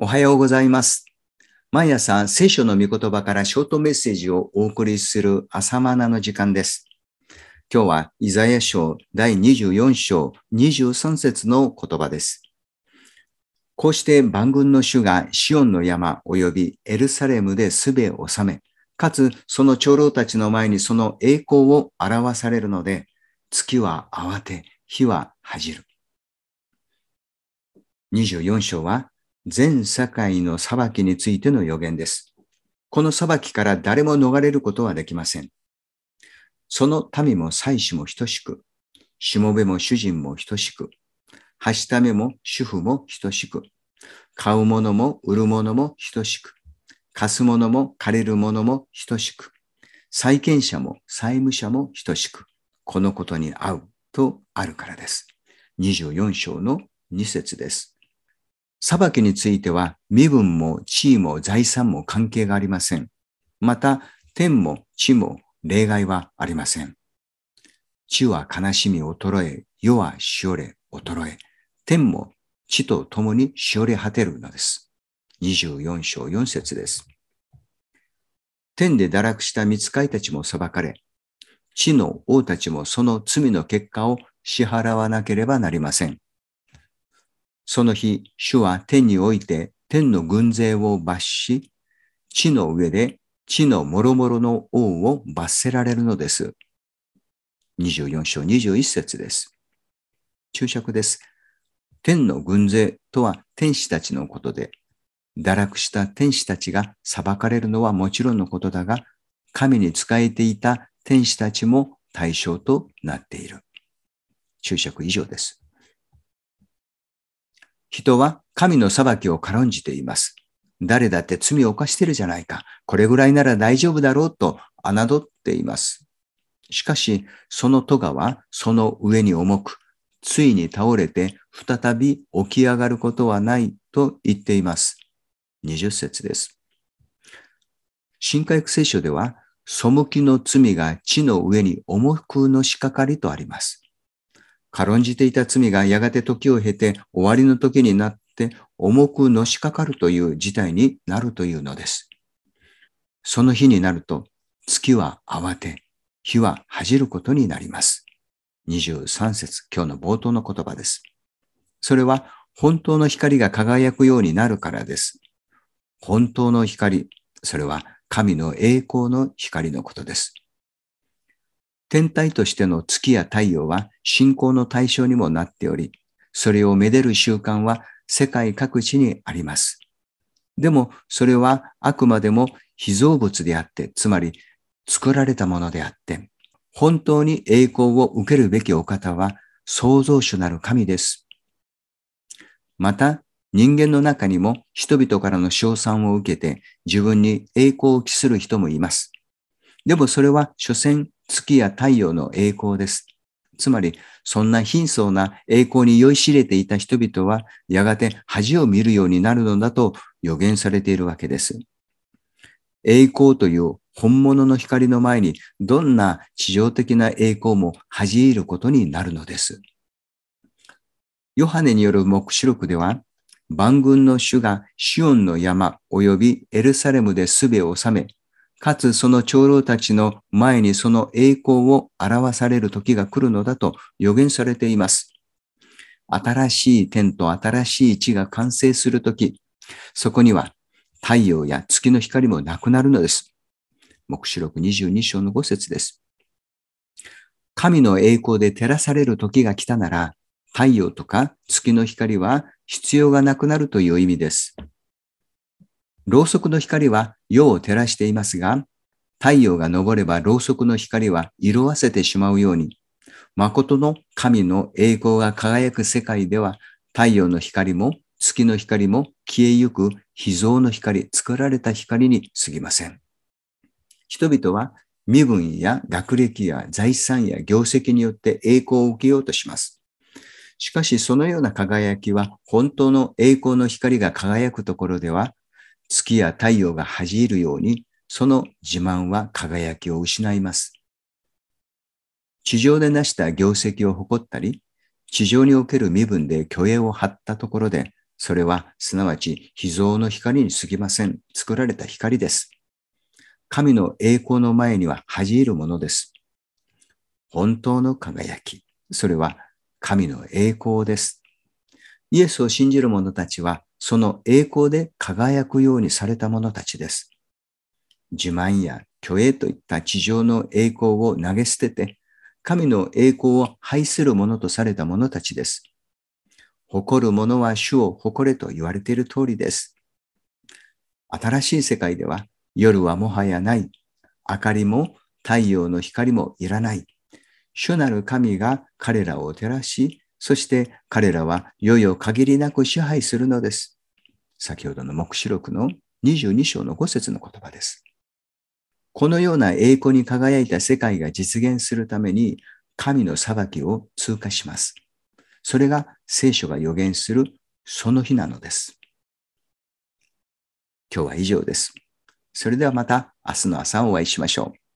おはようございます。毎朝聖書の御言葉からショートメッセージをお送りする朝マナの時間です。今日はイザヤ書第24章23節の言葉です。こうして万軍の主がシオンの山及びエルサレムですべを治め、かつその長老たちの前にその栄光を表されるので、月は慌て、火は恥じる。24章は全世界の裁きについての予言です。この裁きから誰も逃れることはできません。その民も妻子も等しく、しもべも主人も等しく、はしためも主婦も等しく、買うものも売るものも等しく、貸すものも借りるものも等しく、債権者も債務者も等しく、このことに合うとあるからです。24章の2節です。裁きについては身分も地位も財産も関係がありません。また、天も地も例外はありません。地は悲しみ衰え、世はしおれ衰え、天も地と共にしおれ果てるのです。24章4節です。天で堕落した見つかいたちも裁かれ、地の王たちもその罪の結果を支払わなければなりません。その日、主は天において天の軍勢を罰し、地の上で地の諸々の王を罰せられるのです。24章21節です。注釈です。天の軍勢とは天使たちのことで、堕落した天使たちが裁かれるのはもちろんのことだが、神に仕えていた天使たちも対象となっている。注釈以上です。人は神の裁きを軽んじています。誰だって罪を犯してるじゃないか。これぐらいなら大丈夫だろうと侮っています。しかし、その咎はその上に重く、ついに倒れて再び起き上がることはないと言っています。20節です。新海聖書では、背きの罪が地の上に重くのしかかりとあります。軽んじていた罪がやがて時を経て終わりの時になって重くのしかかるという事態になるというのです。その日になると月は慌て、日は恥じることになります。23節、今日の冒頭の言葉です。それは本当の光が輝くようになるからです。本当の光、それは神の栄光の光のことです。天体としての月や太陽は信仰の対象にもなっており、それをめでる習慣は世界各地にあります。でも、それはあくまでも被造物であって、つまり作られたものであって、本当に栄光を受けるべきお方は創造主なる神です。また、人間の中にも人々からの称賛を受けて自分に栄光を期する人もいます。でもそれは所詮月や太陽の栄光です。つまり、そんな貧相な栄光に酔いしれていた人々は、やがて恥を見るようになるのだと予言されているわけです。栄光という本物の光の前に、どんな地上的な栄光も恥じることになるのです。ヨハネによる目視録では、万軍の主がシオンの山及びエルサレムですべを治め、かつその長老たちの前にその栄光を表される時が来るのだと予言されています。新しい天と新しい地が完成する時、そこには太陽や月の光もなくなるのです。目視録22章の5節です。神の栄光で照らされる時が来たなら、太陽とか月の光は必要がなくなるという意味です。ろうそくの光は夜を照らしていますが、太陽が昇ればろうそくの光は色あせてしまうように、誠の神の栄光が輝く世界では、太陽の光も月の光も消えゆく秘蔵の光、作られた光に過ぎません。人々は身分や学歴や財産や業績によって栄光を受けようとします。しかしそのような輝きは本当の栄光の光が輝くところでは月や太陽が恥じるように、その自慢は輝きを失います。地上で成した業績を誇ったり、地上における身分で虚栄を張ったところで、それはすなわち秘蔵の光に過ぎません。作られた光です。神の栄光の前には恥じるものです。本当の輝き。それは神の栄光です。イエスを信じる者たちは、その栄光で輝くようにされた者たちです。自慢や虚栄といった地上の栄光を投げ捨てて、神の栄光を拝する者とされた者たちです。誇る者は主を誇れと言われている通りです。新しい世界では夜はもはやない。明かりも太陽の光もいらない。主なる神が彼らを照らし、そして彼らは世々限りなく支配するのです。先ほどの目視録の22章の5節の言葉です。このような栄光に輝いた世界が実現するために神の裁きを通過します。それが聖書が予言するその日なのです。今日は以上です。それではまた明日の朝お会いしましょう。